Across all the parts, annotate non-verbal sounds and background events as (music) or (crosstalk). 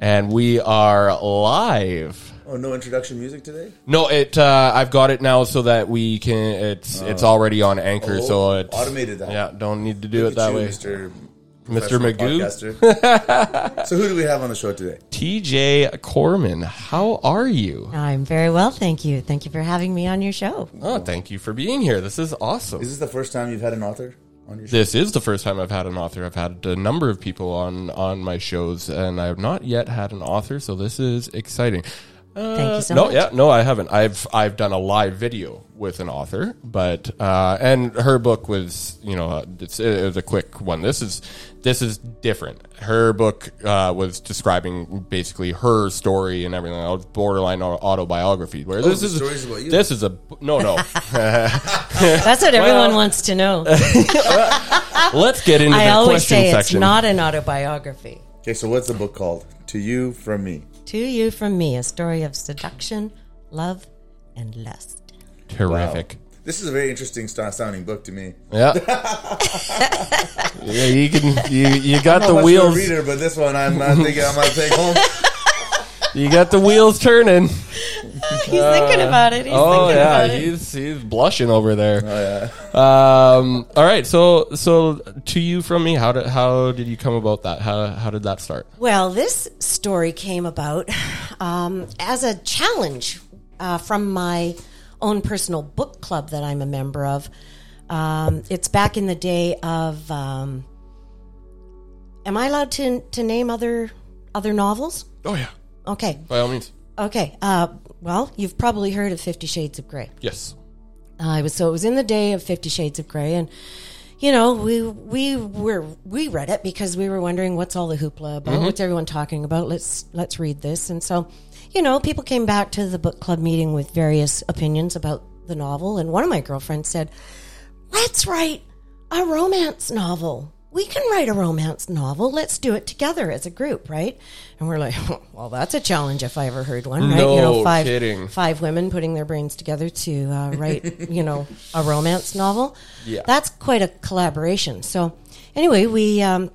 and we are live. Oh, no introduction music today? No, it. Uh, I've got it now so that we can. It's it's already on Anchor, Oh, so it's automated that. Yeah, don't need to do Look it that at you, way. Mr. Mr. Magoo? podcaster. (laughs) so who do we have on the show today? TJ Corman, how are you? I'm very well, thank you. Thank you for having me on your show. Oh, thank you for being here. This is awesome. Is this the first time you've had an author on your show? This is the first time I've had an author. I've had a number of people on on my shows, and I have not yet had an author. So this is exciting. Thank you so no, much. yeah, no, I haven't. I've I've done a live video with an author, but uh, and her book was you know uh, it's, it was a quick one. This is this is different. Her book uh, was describing basically her story and everything. else, borderline autobiography. Where this the is about you? this is a no no. (laughs) That's what everyone wants to know. (laughs) Let's get into the I the always question say it's section. not an autobiography. Okay, so what's the book called? To You From Me. To you from me, a story of seduction, love, and lust. terrific. This is a very interesting st- sounding book to me. Yeah. (laughs) yeah, you can you you got I'm the not a wheels reader, but this one I'm not thinking I'm gonna take home. (laughs) you got the wheels turning. (laughs) He's thinking about it. He's Oh thinking yeah, about it. he's he's blushing over there. Oh yeah. Um all right, so so to you from me, how did how did you come about that? How how did that start? Well, this story came about um, as a challenge uh, from my own personal book club that I'm a member of. Um, it's back in the day of. Um, am I allowed to to name other other novels? Oh yeah. Okay, By all means. okay. Uh, well, you've probably heard of Fifty Shades of Grey. Yes. Uh, it was so it was in the day of Fifty Shades of Grey, and you know we we were we read it because we were wondering what's all the hoopla about, what's everyone talking about? Let's let's read this, and so you know people came back to the book club meeting with various opinions about the novel, and one of my girlfriends said, "Let's write a romance novel." We can write a romance novel. Let's do it together as a group, right? And we're like, (laughs) well, that's a challenge if I ever heard one, right? you No know, five kidding. five women putting their brains together to uh, write, (laughs) you know, a romance novel. Yeah. that's quite a collaboration. So, anyway, we um,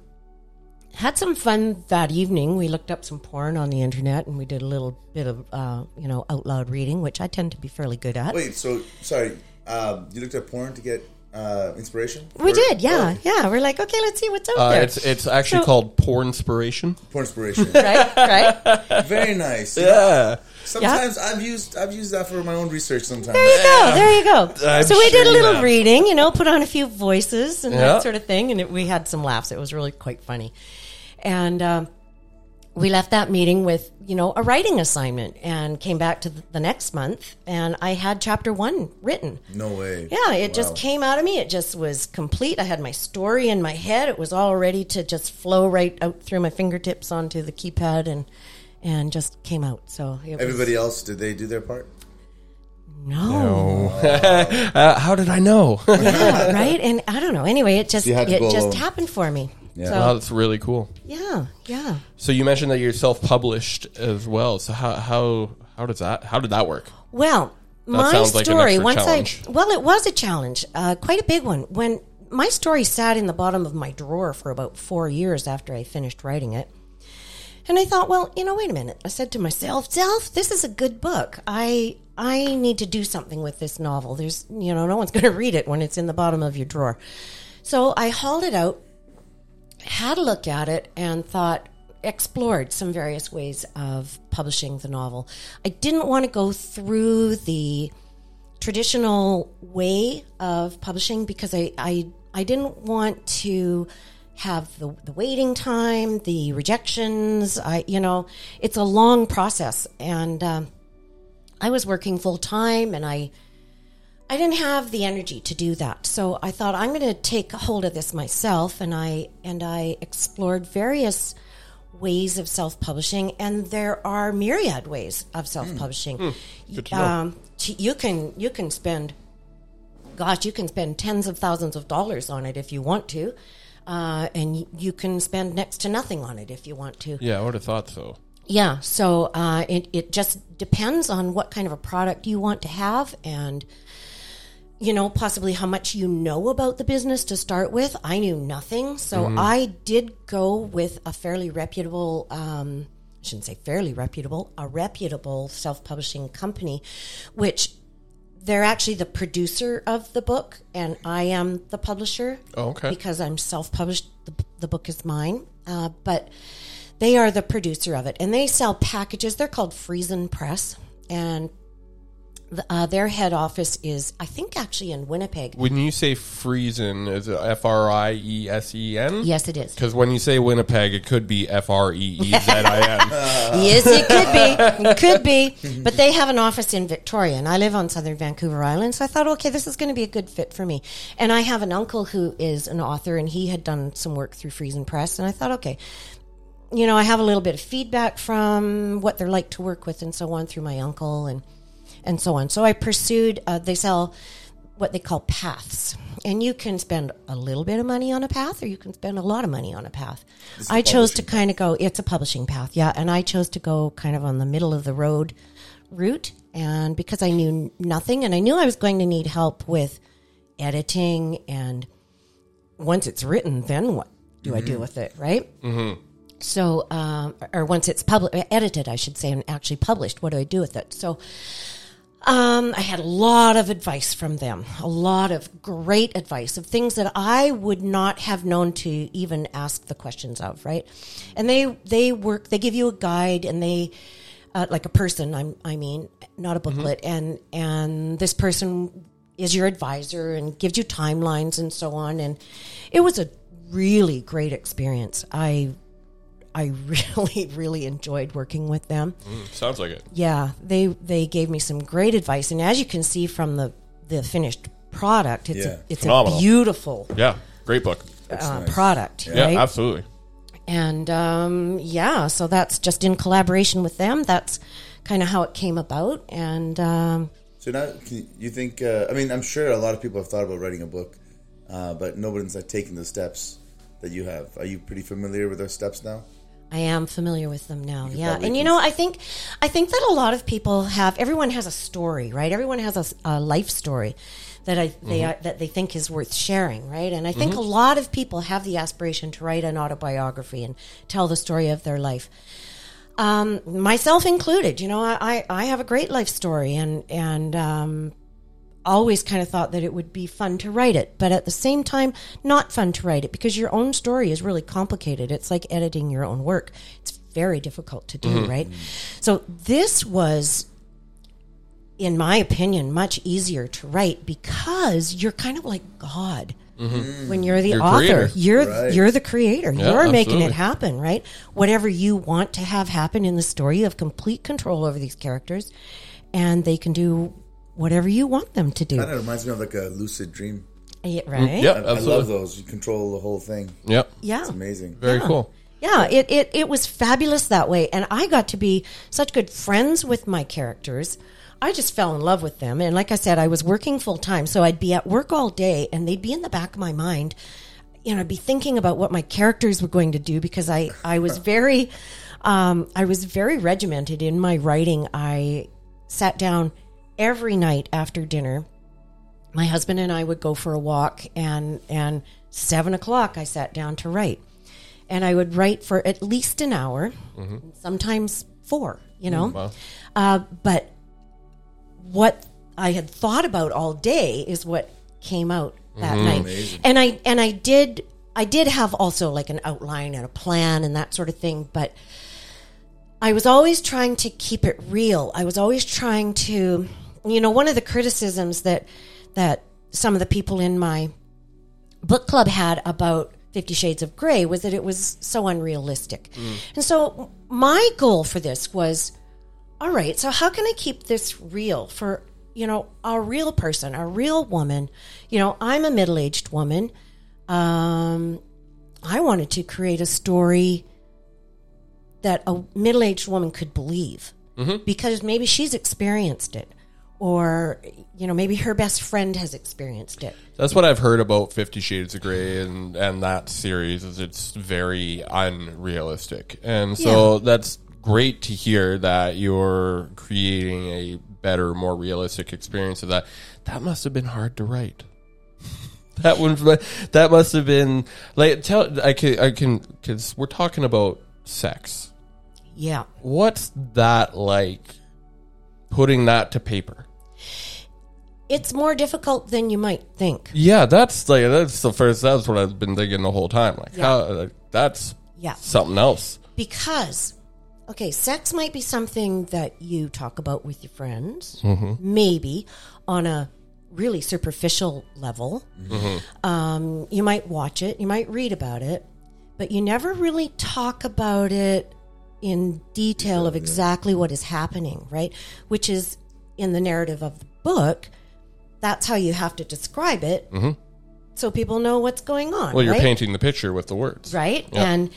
had some fun that evening. We looked up some porn on the internet, and we did a little bit of, uh, you know, out loud reading, which I tend to be fairly good at. Wait, so sorry. Um, you looked at porn to get uh, inspiration? we Or- did, yeah, oh, yeah. We're like, okay, let's see what's out Uh, there. it's it's actually So- called porn inspiration. porn inspiration. (laughs) right, right. (laughs) Very nice. Yeah. Sometimes I've used I've used that for my own research. Sometimes. There you go. There you go. (laughs) I'm so we sure did a little have. reading, you know, put on a few voices and Yeah. that sort of thing, and it, we had some laughs. It was really quite funny, and um, we left that meeting with you know a writing assignment, and came back to the, the next month, and I had chapter one written. No way. Yeah, it just came out of me. It just was complete. I had my story in my head. It was all ready to just flow right out through my fingertips onto the keypad, and and just came out. So it was, Everybody else, did they do their part? no. (laughs) Uh, how did I know? yeah, right? And I don't know. Anyway, it just You had to it just happened for me. Yeah. So Wow, that's really cool. yeah, yeah. So you mentioned that you're self-published as well. So how how how does that how did that work? Well, my sounds like story once challenge. I well, it was a challenge, uh, quite a big one. When my story sat in the bottom of my drawer for about four years after I finished writing it. And I thought, well, you know, wait a minute. I said to myself, "Self, this is a good book. I I need to do something with this novel. There's, you know, no one's (laughs) going to read it when it's in the bottom of your drawer." So I hauled it out, had a look at it, and thought, explored some various ways of publishing the novel. I didn't want to go through the traditional way of publishing because I, I, I didn't want to have the, the waiting time, the rejections. I, you know, it's a long process. And um, I was working full time and I, I didn't have the energy to do that. So I thought I'm going to take hold of this myself and I and I explored various ways of self-publishing and there are myriad ways of self-publishing. Good to. Um, you can you can spend gosh, you can spend tens of thousands of dollars on it if you want to. Uh, and y- you can spend next to nothing on it if you want to. Yeah, I would have thought so. Yeah, so uh, it it just depends on what kind of a product you want to have, and you know possibly how much you know about the business to start with. I knew nothing, so I did go with a fairly reputable um, I shouldn't say fairly reputable, a reputable self publishing company, which they're actually the producer of the book, and I am the publisher. Oh, okay. Because I'm self published, the, the book is mine. Uh, but they are the producer of it, and they sell packages. They're called Friesen Press, and uh, their head office is, I think, actually in Winnipeg. When you say Friesen, is it F R I E S E N? Yes, it is. Because when you say Winnipeg, it could be F R E E Z I N. (laughs) yes, it could be. It could be. But they have an office in Victoria, and I live on southern Vancouver Island. So I thought, okay, this is going to be a good fit for me. And I have an uncle who is an author, and he had done some work through Friesen Press. And I thought, okay, you know, I have a little bit of feedback from what they're like to work with and so on through my uncle and and so on. So I pursued. Uh, they sell what they call paths, and you can spend a little bit of money on a path, or you can spend a lot of money on a path. I chose to kind of go. It's a publishing path, yeah, and I chose to go kind of on the middle of the road route, and because I knew nothing, and I knew I was going to need help with editing, and once it's written, then what do I do with it, right? So, um, or once it's public, edited, I should say, and actually published, what do I do with it? So, um, I had a lot of advice from them, a lot of great advice of things that I would not have known to even ask the questions of, right? And they they work, they give you a guide, and they uh, like a person. I'm, I mean, not a booklet, and and this person is your advisor and gives you timelines and so on. And it was a really great experience. I I really (laughs) really enjoyed working with them. Sounds like it. Yeah, they they gave me some great advice, and as you can see from the the finished product, it's Yeah. a, it's Phenomenal. a beautiful Yeah, great book. uh, nice. product, Yeah, right? absolutely. And um, yeah, so that's just in collaboration with them. That's kind of how it came about, and um, So now, can you think? Uh, I mean, I'm sure a lot of people have thought about writing a book, uh, but nobody's like taking the steps that you have. Are you pretty familiar with those steps now? I am familiar with them now. Yeah, and you know, I think I think that a lot of people have. Everyone has a story, right? Everyone has a life story that I they Mm-hmm. are, that they think is worth sharing, right? And I think a lot of people have the aspiration to write an autobiography and tell the story of their life. Um, myself included, you know, I, I, I have a great life story and, and, um, always kind of thought that it would be fun to write it, but at the same time, not fun to write it because your own story is really complicated. It's like editing your own work. It's very difficult to do, mm-hmm. right? So this was, in my opinion, much easier to write because you're kind of like God. Mm-hmm. When you're the You're author, creator. you're Right. you're the creator. Yeah, you're making absolutely. it happen, right? Whatever you want to have happen in the story, you have complete control over these characters, and they can do whatever you want them to do. Kind of reminds me of like a lucid dream. Yeah, right? Yep, I, I love those. You control the whole thing. Yep. Yeah. It's amazing. Very Yeah. cool. Yeah, it, it, it was fabulous that way. And I got to be such good friends with my characters. I just fell in love with them. And like I said, I was working full time. So I'd be at work all day and they'd be in the back of my mind. You know, I'd be thinking about what my characters were going to do because I, I was (laughs) very, um, I was very regimented in my writing. I sat down every night after dinner my husband and I would go for a walk, and and seven o'clock I sat down to write, and I would write for at least an hour, sometimes four. You know, Wow. uh, but what I had thought about all day is what came out that night, Amazing. and I and I did I did have also like an outline and a plan and that sort of thing, but. I was always trying to keep it real. I was always trying to, you know, one of the criticisms that that some of the people in my book club had about Fifty Shades of Grey was that it was so unrealistic. And so my goal for this was, all right, so how can I keep this real for, you know, a real person, a real woman? You know, I'm a middle-aged woman. Um, I wanted to create a story that a middle-aged woman could believe because maybe she's experienced it or you know maybe her best friend has experienced it That's what I've heard about Fifty Shades of Grey and, and that series is it's very unrealistic. And so that's great to hear that you're creating a better, more realistic experience of that. That must have been hard to write. (laughs) that one that must have been like tell I can I can cuz we're talking about sex. Yeah. What's that like? Putting that to paper. It's more difficult than you might think. Yeah, that's like that's the first. That's what I've been thinking the whole time. Like, Yeah. how like, that's Yeah. something else. Because, okay, sex might be something that you talk about with your friends, Mm-hmm. maybe on a really superficial level. Mm-hmm. Um, you might watch it, you might read about it, but you never really talk about it in detail of exactly what is happening, right? Which is in the narrative of the book. That's how you have to describe it, so people know what's going on. Mm-hmm. Well, you're right? painting the picture with the words, right Yeah. and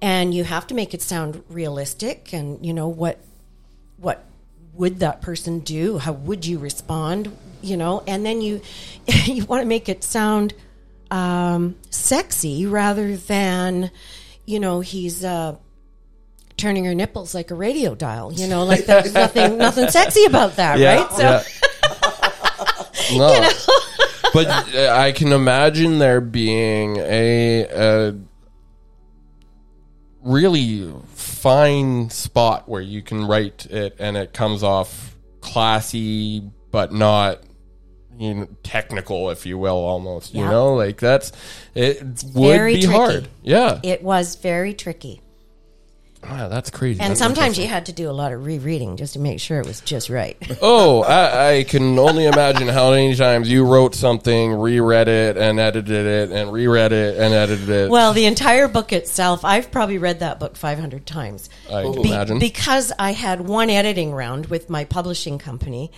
and you have to make it sound realistic and you know what what would that person do how would you respond you know and then you (laughs) you want to make it sound um, sexy rather than you know he's uh turning her nipples like a radio dial you know like there's nothing nothing sexy about that (laughs) Yeah, right so yeah. (laughs) no. (laughs) but uh, I can imagine there being a, a really fine spot where you can write it and it comes off classy, but not you know, technical, if you will, almost. You know, like that's it would very be tricky. hard. Yeah, it was very tricky Wow, that's crazy. and That's sometimes you had to do a lot of rereading just to make sure it was just right (laughs) Oh, I, I can only imagine how many times you wrote something, reread it, and edited it, and reread it, and edited it. Well, the entire book itself, I've probably read that book 500 times. I can Be- imagine. Because I had one editing round with my publishing company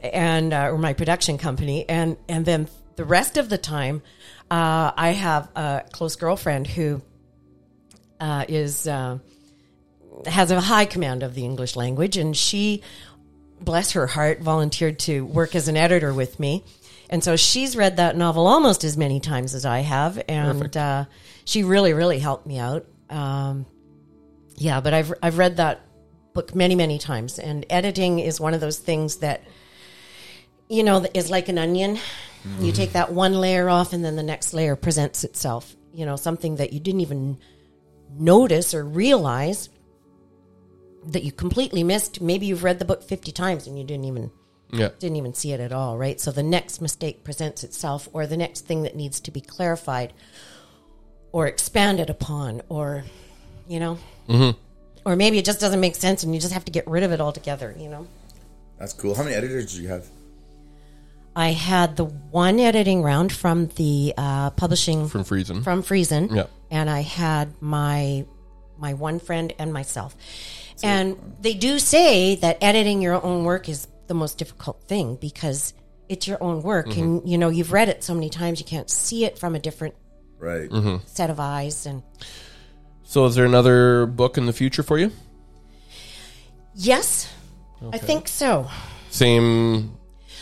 and uh, or my production company, and and then the rest of the time, uh, I have a close girlfriend who uh, is uh, has a high command of the English language, and she, bless her heart, volunteered to work as an editor with me. And so she's read that novel almost as many times as I have, and uh, she really, really helped me out. Um, yeah, but I've I've read that book many, many times, and editing is one of those things that you know is like an onion. You take that one layer off, and then the next layer presents itself. You know, something that you didn't even notice or realize that you completely missed. Maybe you've read the book fifty times and you didn't even yeah. didn't even see it at all, right? So the next mistake presents itself, or the next thing that needs to be clarified, or expanded upon, or you know, Mm-hmm. or maybe it just doesn't make sense and you just have to get rid of it altogether. You know, That's cool. How many editors did you have? I had the one editing round from the uh, publishing From Friesen. from Friesen, Yeah. and I had my my one friend and myself. And they do say that editing your own work is the most difficult thing because it's your own work, Mm-hmm. and you know you've read it so many times you can't see it from a different Right. Mm-hmm. set of eyes. And So, is there another book in the future for you? yes, I think so. Same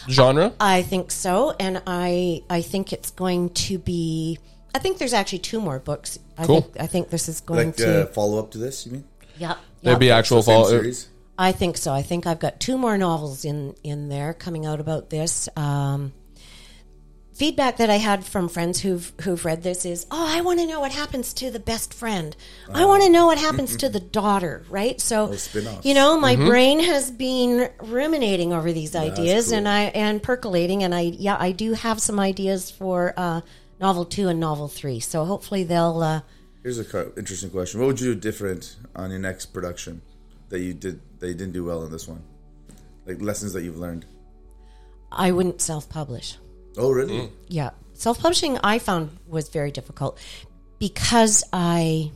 genre? I think so, and I I think it's going to be. I think there's actually two more books. I Cool. think I think this is going Like to. uh, follow up to this, you mean? Yeah, There'd be actual Same follow. series? I think so. I think I've got two more novels in in there coming out about this. Um, feedback that I had from friends who've who've read this is, oh, I want to know what happens to the best friend. I want to know what happens to the daughter. Right. So, spin-offs. you know, my brain has been ruminating over these ideas cool. and I and percolating, and I yeah, I do have some ideas for uh, novel two and novel three. So hopefully they'll. Uh, Here's a co- interesting question. What would you do different on your next production that you did that you didn't do well in this one? Like lessons that you've learned. I wouldn't self publish. Oh, really? Mm. Yeah. Self publishing I found was very difficult because I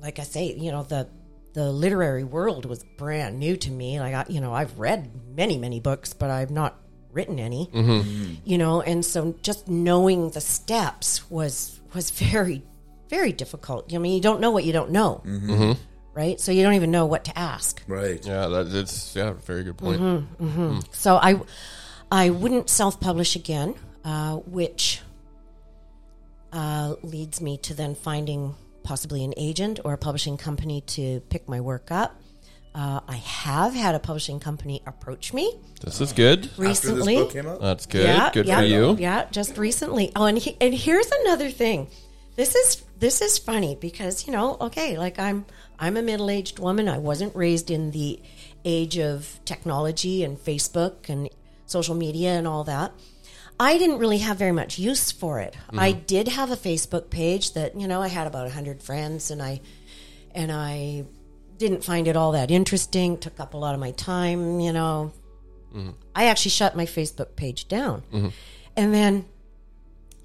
like I say, you know, the the literary world was brand new to me. Like I, you know, I've read many, many books, but I've not written any. Mm-hmm. You know, and so just knowing the steps was was (laughs) very very difficult. I mean, you don't know what you don't know. Right? So you don't even know what to ask. Right. Yeah, that, it's yeah, very good point. Mm-hmm. So I, I wouldn't self-publish again, uh, which uh, leads me to then finding possibly an agent or a publishing company to pick my work up. Uh, I have had a publishing company approach me This is good. After recently. this book came out? That's good. Yeah, good yeah, for you. Yeah, just recently. Oh, and he, and here's another thing this is this is funny because you know okay like i'm i'm a middle-aged woman. I wasn't raised in the age of technology and facebook and social media and all that. I didn't really have very much use for it. Mm-hmm. I did have a facebook page that you know i had about 100 friends and i and i didn't find it all that interesting took up a lot of my time you know. Mm-hmm. I actually shut my facebook page down. Mm-hmm. And then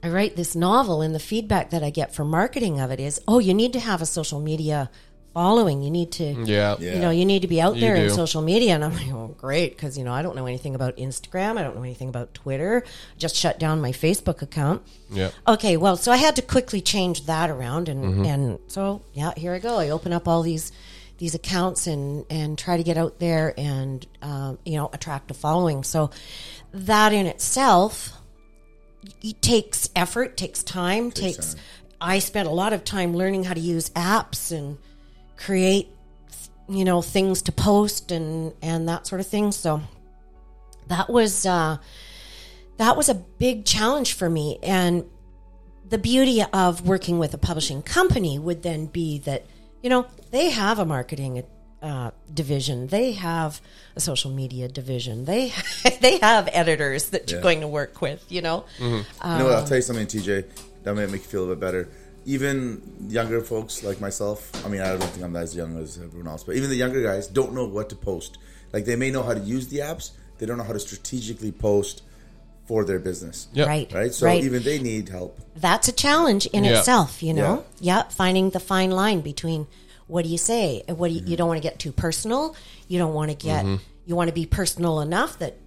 I write this novel, and the feedback that I get from marketing of it is, "Oh, you need to have a social media following. You need to, Yeah. you know, you need to be out there in social media." And I'm like, "Oh, great," because you know I don't know anything about Instagram. I don't know anything about Twitter. Just shut down my Facebook account. Yeah. Okay, well, so I had to quickly change that around, and Mm-hmm. and so yeah, here I go. I open up all these these accounts and and try to get out there and um, you know attract a following. So that in itself it takes effort, takes time, takes. time. I spent a lot of time learning how to use apps and create, you know, things to post and and that sort of thing. So that was uh, that was a big challenge for me. And the beauty of working with a publishing company would then be that you know they have a marketing uh, division, they have a social media division, they (laughs) they have editors that you're Yeah. going to work with. You know, you know what? I'll tell you something, TJ. That might make you feel a bit better. Even younger folks like myself. I mean, I don't think I'm as young as everyone else, but even the younger guys don't know what to post. Like they may know how to use the apps, they don't know how to strategically post for their business. Yeah. right? Right. So right. even they need help. that's a challenge in Yeah. itself, you know. Yeah. finding the fine line between what do you say, and what do you, you don't want to get too personal. You don't want to get you want to be personal enough that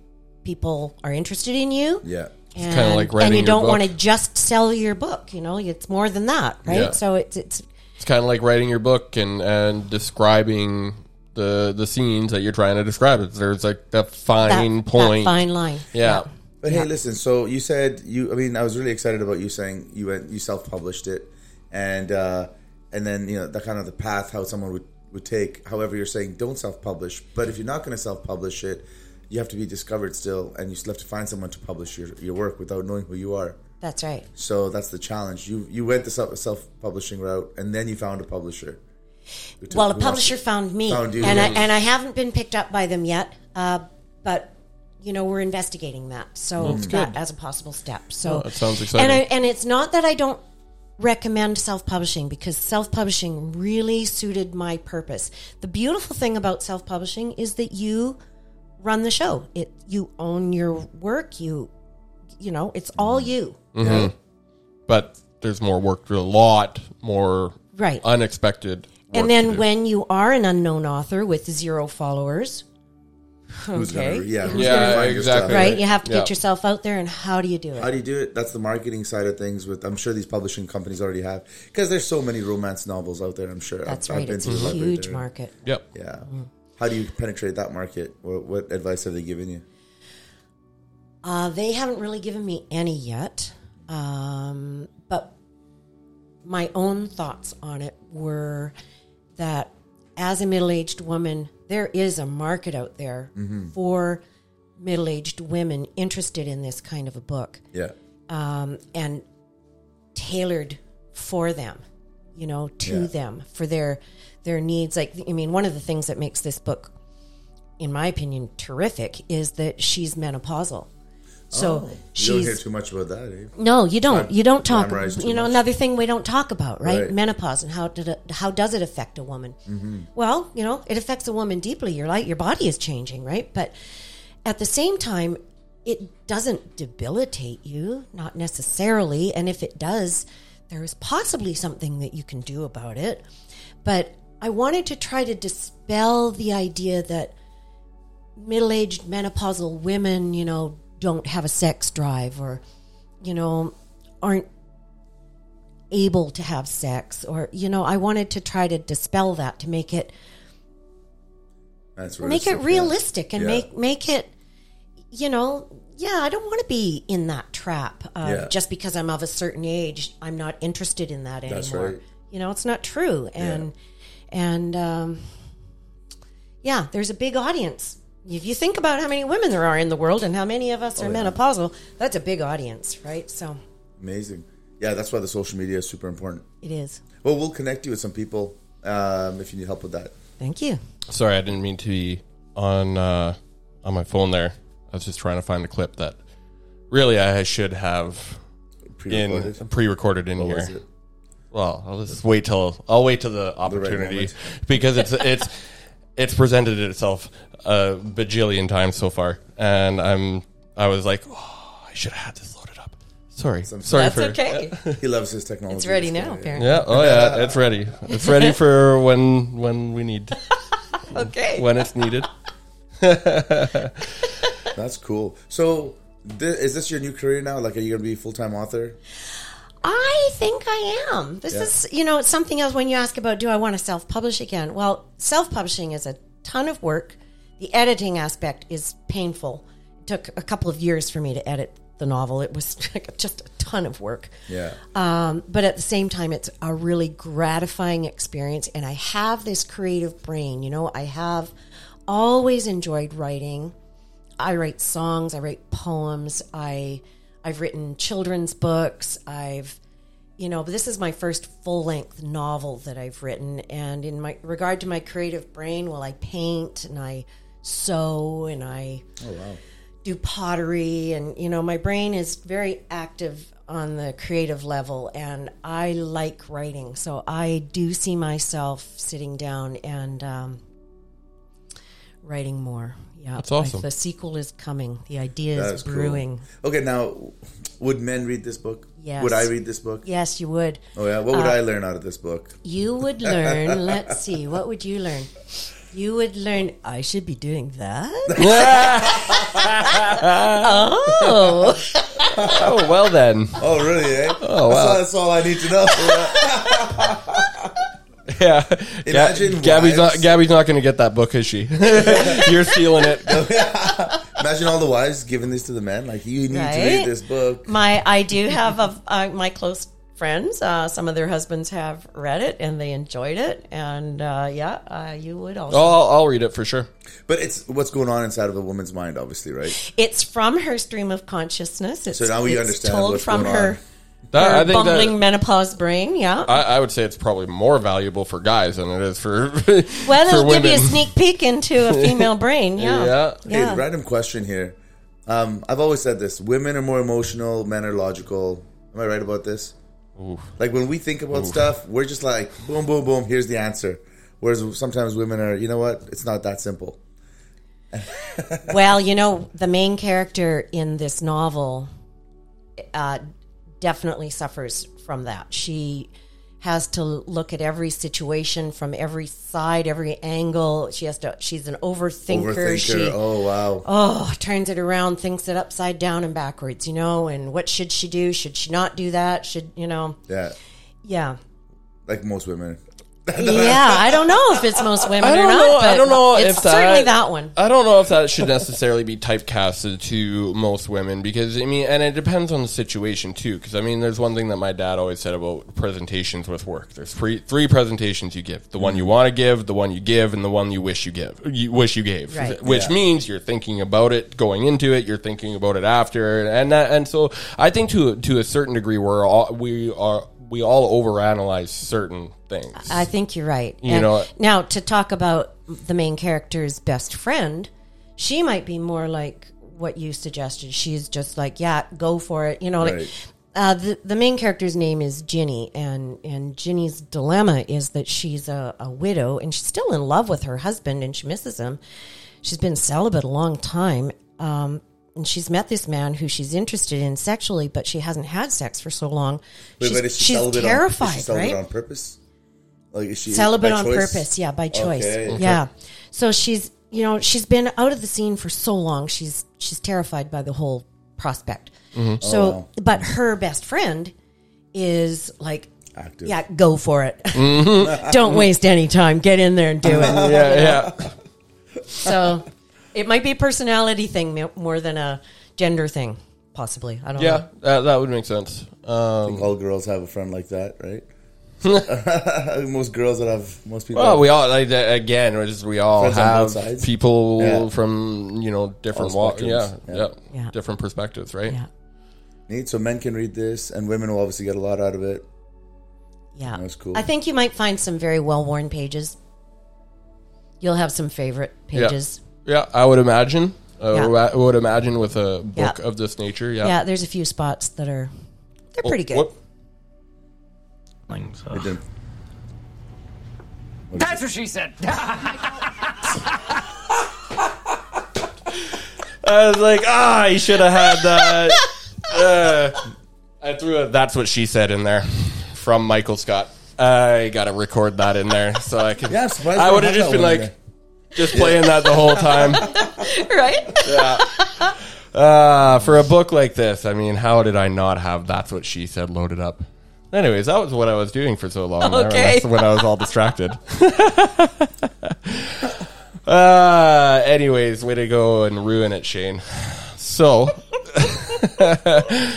people are interested in you. Yeah. And, kinda like writing and you your don't book. want to just sell your book. You know, it's more than that, right? Yeah. So it's it's It's kind of like writing your book and and describing the the scenes that you're trying to describe. It's, there's like that that, fine point. that fine line. Yeah. But hey, listen. So you said you. I mean, I was really excited about you saying you went. You self published it, and uh, and then you know that kind of the path how someone would would take. However, you're saying don't self publish. But if you're not going to self publish it, you have to be discovered still, and you still have to find someone to publish your, your work without knowing who you are. That's right. So that's the challenge. You you went the self publishing route, and then you found a publisher. took- Well, a publisher to- found me, Found you, and I, and I haven't been picked up by them yet. Uh, but you know, we're investigating that, so that as a possible step. So Oh, that sounds exciting. And I, and it's not that I don't recommend self publishing because self publishing really suited my purpose. The beautiful thing about self publishing is that you run the show. It you own your work. You you know, it's all you. Mm-hmm. But there's more work, a lot more Right. unexpected. And then when you are an unknown author with zero followers, Who's okay. gonna, yeah, who's Yeah, gonna exactly. stuff, right? You have to Yeah. get yourself out there, and how do you do it? How do you do it? That's the marketing side of things. With I'm sure these publishing companies already have because there's so many romance novels out there. I'm sure That's I've, I've right. been It's to a huge there. market. Yep. Yeah. How do you penetrate that market? What, what advice have they given you? Uh, they haven't really given me any yet, um, but my own thoughts on it were that as a middle-aged woman, there is a market out there for middle-aged women interested in this kind of a book. Yeah. um, and tailored for them, you know, to Yeah. them for their their needs. Like, I mean, one of the things that makes this book, in my opinion, terrific is that she's menopausal. So Oh, you don't hear too much about that, eh? no, you don't. Glam- You don't talk. glamorized too You know, much. another thing we don't talk about, right? Right. Menopause and how did it, how does it affect a woman? Mm-hmm. Well, you know, it affects a woman deeply. Your light, your body is changing, right? But at the same time, it doesn't debilitate you, not necessarily. And if it does, there is possibly something that you can do about it. But I wanted to try to dispel the idea that middle-aged menopausal women, you know, don't have a sex drive or, you know, aren't able to have sex or, you know, I wanted to try to dispel that to make it That's make it yeah. realistic and Yeah. make make it you know, yeah, I don't want to be in that trap of Yeah. just because I'm of a certain age, I'm not interested in that anymore. right. You know, it's not true. And and um yeah, there's a big audience. If you think about how many women there are in the world and how many of us are Oh, yeah. menopausal, that's a big audience, right? So Amazing. yeah, that's why the social media is super important. It is. Well, we'll connect you with some people um, if you need help with that. Thank you. Sorry, I didn't mean to be on uh, on my phone there. I was just trying to find a clip that really I should have in Pre-recorded. pre-recorded in What here. was it? Well, I'll just wait till I'll wait till the opportunity moment. because it's it's (laughs) it's presented itself a bajillion times so far, and I'm I was like, oh, I should have had this loaded up. Sorry, sorry That's for okay. (laughs) He loves his technology. It's ready now, yeah. apparently. yeah. Oh yeah, it's ready. It's ready for when when we need (laughs) Okay. when it's needed. That's cool. So, thi- is this your new career now? Like, are you going to be a full time author? I think I am. This Yeah. is, you know, it's something else when you ask about do I want to self publish again? Well, self publishing is a ton of work. The editing aspect is painful. It took a couple of years for me to edit the novel. It was (laughs) just a ton of work. Yeah. Um, but at the same time, it's a really gratifying experience. And I have this creative brain. You know, I have always enjoyed writing. I write songs, I write poems, I I've written children's books, I've you know, but this is my first full length novel that I've written. And in my regard to my creative brain, well I paint and I sew and I Oh, wow. do pottery. And you know my brain is very active on the creative level and i like writing. So i do see myself sitting down and um, writing more yeah That's awesome. the sequel is coming the idea That is is cool. brewing Okay, now, would men read this book? Yes. Would I read this book? yes you would Oh, yeah. What would Uh, I learn out of this book? you would learn (laughs) let's see what would you learn you would learn i should be doing that (laughs) oh (laughs) Oh well then. Oh, really, eh? Oh, That's, wow. all, that's all I need to know. (laughs) Yeah, Imagine Ga- Gabby's not Gabby's not going to get that book, is she? (laughs) You're stealing it. (laughs) Imagine all the wives giving this to the men. Like, you need to Right? read this book. My, I do have a, uh, my close friends. Uh, some of their husbands have read it and they enjoyed it. And uh, yeah, uh, you would also. Oh, I'll, I'll read it for sure. But it's what's going on inside of a woman's mind, obviously, right? It's from her stream of consciousness. It's, So now we it's understand told what's from going her, on. That, I think bumbling that, menopause brain. Yeah. I, I would say it's probably more valuable for guys than it is for (laughs) well, for it'll give you a sneak peek into a (laughs) female brain. Yeah. Yeah. Yeah. Hey, random question here. Um, I've always said this: women are more emotional, men are logical. Am I right about this? Like when we think about stuff, we're just like boom, boom, boom. Here's the answer. Whereas sometimes women are, you know what? It's not that simple. well, you know, the main character in this novel uh, definitely suffers from that. She has to look at every situation from every side, every angle. She has to. She's an overthinker. Overthinker. She oh wow. oh turns it around, thinks it upside down and backwards. You know, and what should she do? Should she not do that? Should you know? Yeah, Yeah. like most women. Yeah, (laughs) I don't know if it's most women I or don't not. know. But I don't know It's if that, certainly that one. I don't know if that should necessarily be typecasted to most women because I mean, and it depends on the situation too. Because I mean, there's one thing that my dad always said about presentations with work. There's three three presentations you give: the one you mm. want to give, the one you give, and the one you wish you give, you wish you gave. Right. Which Yeah. means you're thinking about it going into it, you're thinking about it after, and that, and so I think to to a certain degree we're all we are we all overanalyze certain things. I think you're right. You And know- now to talk about the main character's best friend, she might be more like what you suggested. She's just like, yeah, go for it. You know, like uh, the the main character's name is Ginny, and and Ginny's dilemma is that she's a, a widow and she's still in love with her husband and she misses him. She's been celibate a long time. Um, and she's met this man who she's interested in sexually, but she hasn't had sex for so long. Wait, she's she she's celibate terrified, on, is she celibate right? on purpose? Like is she celibate on choice? purpose yeah by choice Okay. Okay. yeah so she's you know she's been out of the scene for so long she's she's terrified by the whole prospect Mm-hmm. so Oh, wow. but her best friend is like Active. yeah go for it (laughs) Mm-hmm. don't waste any time get in there and do it (laughs) yeah, yeah. so it might be a personality thing more than a gender thing possibly i don't Yeah, know that, that would make sense. Um, All girls have a friend like that, right? (laughs) most girls that have most people. well, have- we all like that- again. we're just we all have people Yeah. from you know different All wa- yeah, yeah, Yeah. Yeah. different perspectives, right? yeah Neat. So men can read this, and women will obviously get a lot out of it. Yeah. That's cool. I think you might find some very well worn pages. You'll have some favorite pages. Yeah, I would imagine. Uh, Yeah. I would imagine with a book Yeah. of this nature. Yeah. Yeah, there's a few spots that are they're Oh, pretty good. what- It didn't- That's what she said. (laughs) I was like, ah, I should have had that. (laughs) Uh, I threw a "That's what she said" in there from Michael Scott. I gotta record that in there so I can. Yeah, I'm surprised I we would have have just that been one in like, just playing that the whole time. (laughs) right? Uh, for a book like this, I mean, how did I not have "That's what she said" loaded up? Anyways, that was what I was doing for so long. there, Okay. That's when I was all distracted. (laughs) uh, anyways, way to go and ruin it, Shane. So, (laughs)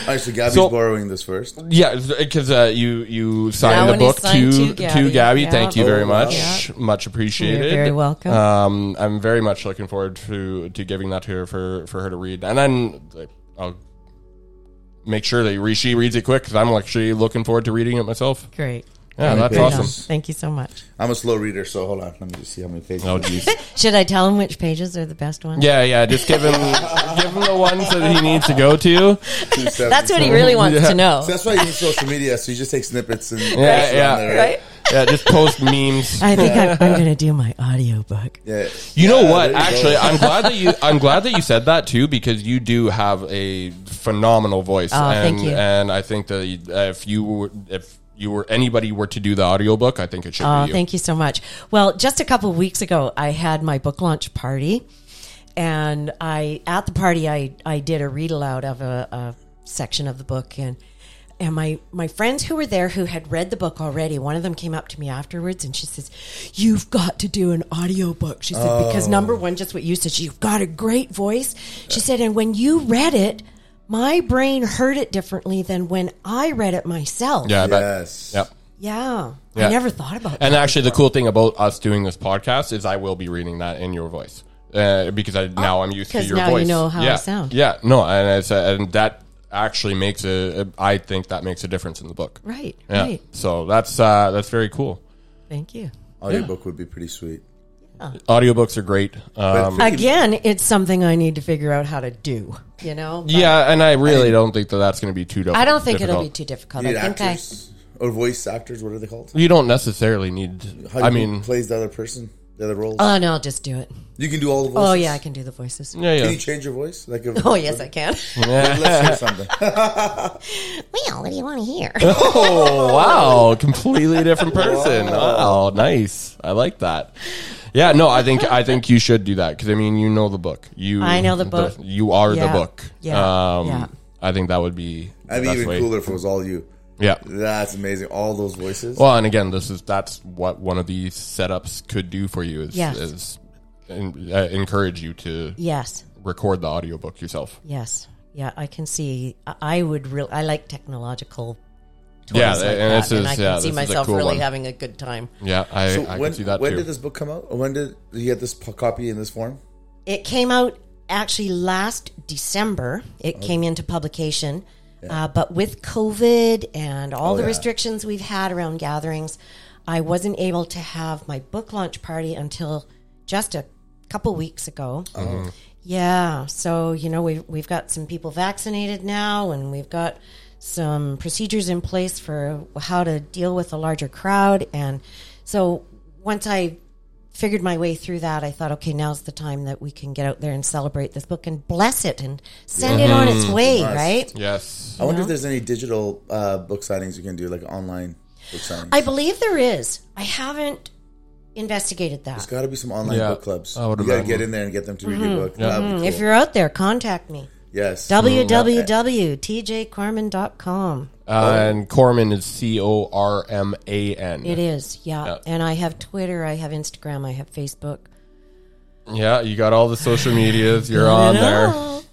Actually, Gabby's So- borrowing this first. Yeah, because uh, you you signed the one is book signed to to to Gabby. Gabby. Yeah. Thank you very Oh, wow. much, much appreciated. You're very welcome. Um, I'm very much looking forward to to giving that to her for for her to read, and then like, I'll make sure that re- she reads it quick because I'm actually looking forward to reading it myself. Great. Yeah, that's pages? awesome. Thank you so much. I'm a slow reader, so hold on. Let me just see how many pages. Oh jeez. (laughs) Should I tell him which pages are the best ones? Yeah, yeah. Just give him (laughs) give him the ones that he needs to go to. That's what he really wants Yeah. to know. So that's why you use social media. So you just take snippets and Yeah, post yeah. there, Right? Yeah, just post memes. I think I'm, I'm going to do my audiobook. Yeah. You know Yeah, what? you Actually, go. I'm glad that you. I'm glad that you said that too because you do have a phenomenal voice, Oh, and thank you. and I think that if you were, if you were anybody were to do the audiobook, I think it should Oh, be ah, you. thank you so much. Well, just a couple of weeks ago, I had my book launch party, and I at the party I I did a read aloud of a, a section of the book, and and my my friends who were there who had read the book already, one of them came up to me afterwards, and she says, "You've got to do an audiobook." She said because oh. number one, just what you said, you've got a great voice. She said, and when you read it. My brain heard it differently than when I read it myself. Yeah, I bet. Yes. Yep. Yeah. Yeah. I never thought about that. And actually, the cool thing about us doing this podcast is I will be reading that in your voice uh, because I, now I'm used to 'cause your voice. now you voice. know how I yeah. sound. Yeah, no, and it's, uh, and that actually makes a. I think that makes a difference in the book. Right, Yeah. right. So that's uh, that's very cool. Thank you. Audiobook would be pretty sweet. Audiobooks are great. Um, Again, it's something I need to figure out how to do. You know, But yeah, and I really don't think that that's going to be too. Difficult. I don't think difficult. it'll be too difficult. You I need think actors or voice actors. What are they called? You don't necessarily need. How I do you- mean, plays the other person, the other roles. Oh no, I'll just do it. you can do all the voices. Oh yeah, I can do the voices. yeah, Can yeah. you change your voice? Like, if, (laughs) Oh yes, I can. (laughs) Let's hear something. (laughs) well, what do you want to hear? Oh wow, completely different person. Wow, nice. I like that. Yeah, no, I think I think you should do that because I mean, you know the book. You, I know the book. you are the book. Yeah. Um, Yeah. I think that would be. the That'd be best even way. cooler if it was all you. Yeah. That's amazing. All those voices. Well, and again, this is that's what one of these setups could do for you is, Yes. is en- uh, encourage you to yes, record the audiobook yourself. yes, yeah. I can see. I- I would really. I like technological. Toys Yeah, like and that, this is- and I can yeah, see this myself cool really one. having a good time. Yeah, I, so I when, can see that when too. did this book come out? When did you get this copy in this form? It came out actually last December. It Oh. came into publication. Uh, but with COVID and all Oh, the yeah. restrictions we've had around gatherings, I wasn't able to have my book launch party until just a couple weeks ago. Mm-hmm. Yeah. So, you know, we've, we've got some people vaccinated now and we've got some procedures in place for how to deal with a larger crowd. And so once I figured my way through that, I thought, okay, now's the time that we can get out there and celebrate this book and bless it and send it on its way, Must. right? yes. I wonder if there's any digital uh, book signings you can do, like online book signings. I believe there is. I haven't investigated that. There's got to be some online Yeah, book clubs. I would you got to get in there and get them to read your book. That would be Mm, If you're out there, contact me. Yes, www.tjcorman.com. Uh, and Corman is C O R M A N. It is, yeah. Yeah. And I have Twitter, I have Instagram, I have Facebook. Yeah, you got all the social medias. You're (laughs) on there. Oh.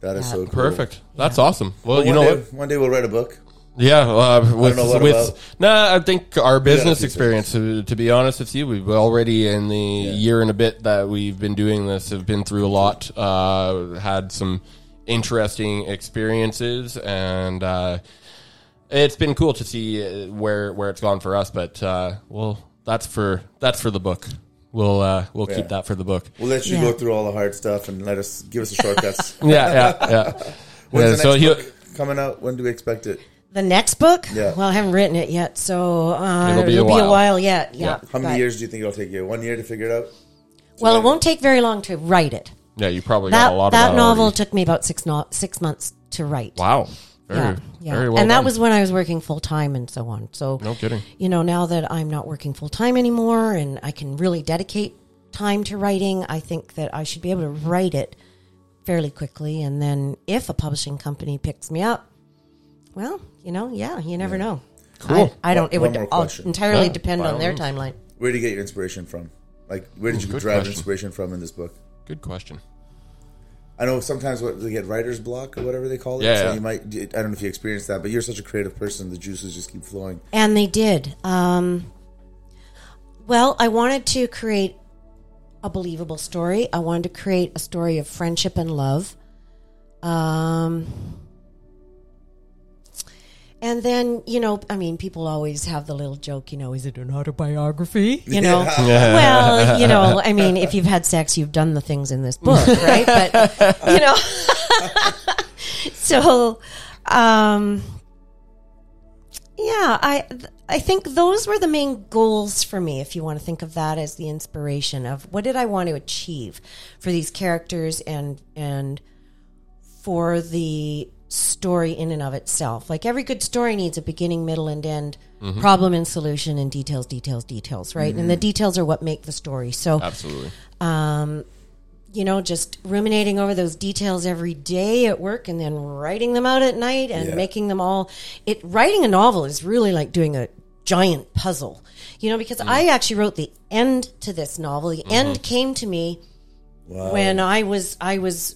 that is so cool. Perfect. That's awesome. Well, One you know day, what? One day we'll write a book. Yeah, uh, with, know with about- nah, I think our business do experience. To, to be honest with you, we've already in the year and a bit that we've been doing this have been through a lot. Uh, had some interesting experiences, and uh, it's been cool to see uh, where where it's gone for us. But uh, well, that's for that's for the book. We'll uh, we'll Yeah. keep that for the book. We'll let you Yeah. go through all the hard stuff and let us give us the shortcuts. (laughs) Yeah, yeah, yeah. (laughs) When's Yeah, the next he'll- book coming out? When do we expect it? The next book? Yeah. Well, I haven't written it yet, so uh, It'll it'll, be a be, a while. while yet. Yeah. How many but- years do you think it'll take you? One year to figure it out? Well, it won't take very long to write it. Yeah, you probably That got a lot that of that novel already. took me about six no- six months to write. Wow, very, yeah, yeah. very well and that done. was when I was working full time and so on. So No kidding. You know, now that I'm not working full time anymore and I can really dedicate time to writing, I think that I should be able to write it fairly quickly. And then if a publishing company picks me up, well, you know, yeah, you never know. Cool. I, I don't. It One would all entirely Yeah, depend on their means. timeline. Where do you get your inspiration from? Like, where did you good derive question. inspiration from in this book? Good question. I know sometimes what they get writer's block or whatever they call it. Yeah, so yeah. you might. I don't know if you experienced that, but you're such a creative person. The juices just keep flowing. And they did. Um, well, I wanted to create a believable story. I wanted to create a story of friendship and love. Um, and then, you know, I mean, people always have the little joke, you know, is it an autobiography? You know, (laughs) well, you know, I mean, if you've had sex, you've done the things in this book, (laughs) right? But, you know, (laughs) so, um, yeah, I I think those were the main goals for me. If you want to think of that as the inspiration of what did I want to achieve for these characters and and for the story in and of itself. Like every good story needs a beginning, middle, and end, mm-hmm. problem and solution, and details, details, details. Right, and the mm-hmm. details are what make the story. So Absolutely. um, you know, just ruminating over those details every day at work and then writing them out at night and Yeah. making them all. It writing a novel is really like doing a giant puzzle, you know, because I mm. actually wrote the end to this novel. The end mm-hmm. came to me Wow. when I was I was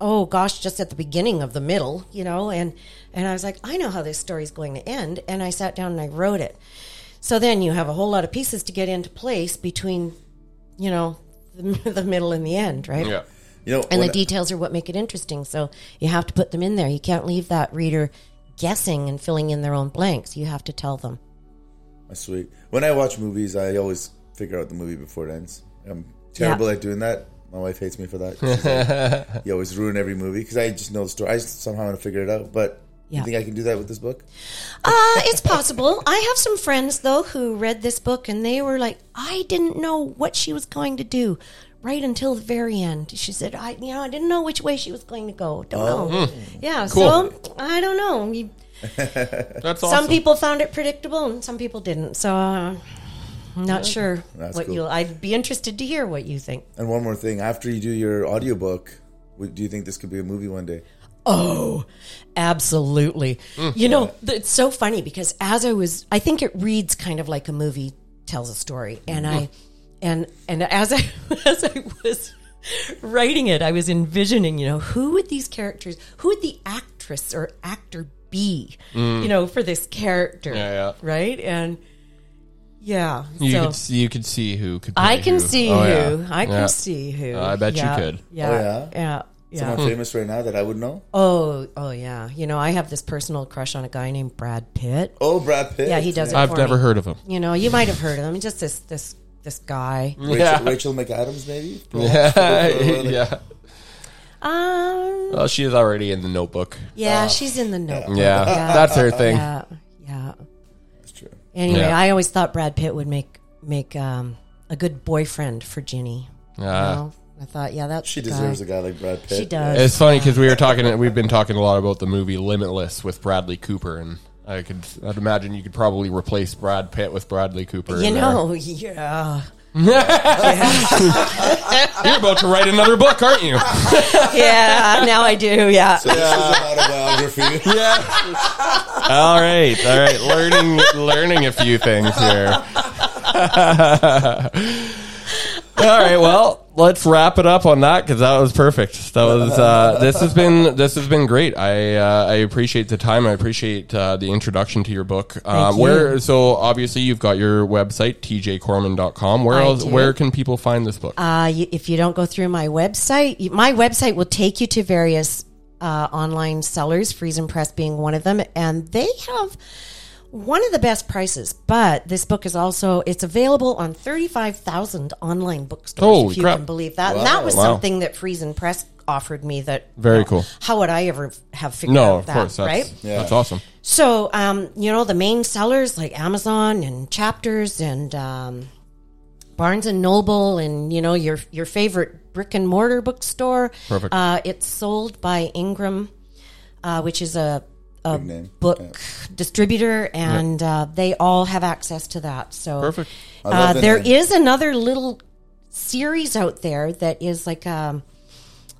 oh gosh just at the beginning of the middle you know and and I was like I know how this story's going to end and I sat down and I wrote it so then you have a whole lot of pieces to get into place between you know the, (laughs) the middle and the end right Yeah. you know, and the when- details are what make it interesting so you have to put them in there you can't leave that reader guessing and filling in their own blanks you have to tell them That's sweet. When I watch movies, I always figure out the movie before it ends. I'm terrible Yeah. at doing that. My wife hates me for that. (laughs) She's like, you always ruin every movie because I just know the story. I just somehow want to figure it out. But Yeah. you think I can do that with this book? Uh, it's possible. I have some friends though who read this book and they were like, I didn't know what she was going to do right until the very end. She said, I you know, I didn't know which way she was going to go. Don't know. Yeah, Cool. so I don't know. You, (laughs) That's awesome. Some people found it predictable and some people didn't. So uh, I'm not sure That's what cool. you I'd be interested to hear what you think. And one more thing: after you do your audiobook, do you think this could be a movie one day? Oh, absolutely. Mm. You know, it's so funny because as I was, I think it reads kind of like a movie tells a story, and I, mm-hmm. and and as I (laughs) as I was writing it, I was envisioning, you know, who would these characters, who would the actress or actor be, mm. you know, for this character, Yeah, yeah. right? And yeah, You so could see, you could see who could. I can who. see Oh, who, yeah. I can Yeah. see who. I bet you could. Yeah, Oh, yeah? yeah, yeah. Someone famous right now that I would know? Oh, oh yeah. You know, I have this personal crush on a guy named Brad Pitt. Oh, Brad Pitt. Yeah, he does it I've for never me. heard of him. You know, you might have heard of him. Just this this this guy. (laughs) Rachel, Yeah. Rachel McAdams, maybe. (laughs) yeah. (laughs) yeah. Um, Well, she is already in the Notebook. yeah, she's in the notebook. Yeah, that's her thing. Yeah, yeah. That's true. Anyway, Yeah. I always thought Brad Pitt would make make um, a good boyfriend for Ginny. You Ah. know? I thought, yeah, that's She deserves guy. a guy like Brad Pitt. She does. It's funny because we were talking. We've been talking a lot about the movie Limitless with Bradley Cooper, and I could. I'd imagine you could probably replace Brad Pitt with Bradley Cooper. You in there. know, (laughs) yeah, (laughs) you're about to write another book, aren't you? (laughs) yeah. Now I do. Yeah. So this is an autobiography. (laughs) yeah. All right, all right. Learning, learning a few things here. All right. Well, let's wrap it up on that because that was perfect. That was. Uh, this has been. This has been great. I. Uh, I appreciate the time. I appreciate uh, the introduction to your book. Uh, you. where? So obviously you've got your website tjcorman.com. Where I else? do. Where can people find this book? Uh, you, if you don't go through my website, my website will take you to various uh, online sellers, Friesen Press being one of them, and they have one of the best prices. But this book is also it's available on thirty five thousand online bookstores. Holy if you crap. can believe that, and that was Wow. something that Friesen Press offered me. That Very well, cool. How would I ever have figured No, out of that? course. That's, right? that's awesome. So, um, you know, the main sellers like Amazon and Chapters and um, Barnes and Noble and you know your your favorite brick and mortar bookstore. Perfect. Uh, it's sold by Ingram, uh, which is a a book distributor, and uh, they all have access to that. So Perfect. Uh, there name. is another little series out there that is like a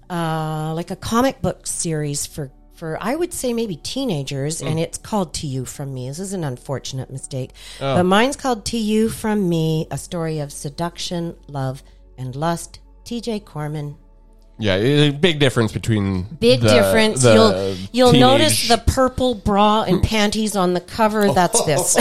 uh, like a comic book series for for I would say maybe teenagers, and it's called "To You from Me." This is an unfortunate mistake, but mine's called "To You from Me: A Story of Seduction, Love, and Lust." T.J. Corman. Yeah, a big difference between Big the- difference. the you'll you'll teenage- notice the purple bra and panties on the cover. That's (laughs) this.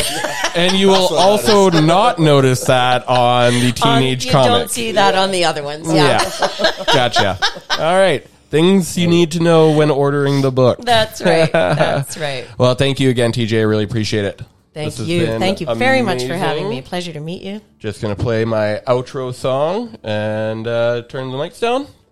and you will also not notice that on the teenage you comic. don't see that on the other ones. Yeah, yeah, gotcha. All right, things you need to know when ordering the book. that's right. That's right. (laughs) Well, thank you again, TJ. I really appreciate it. Thank This you. Thank you very much for having me. Pleasure to meet you. Just gonna play my outro song and uh, turn the mics down.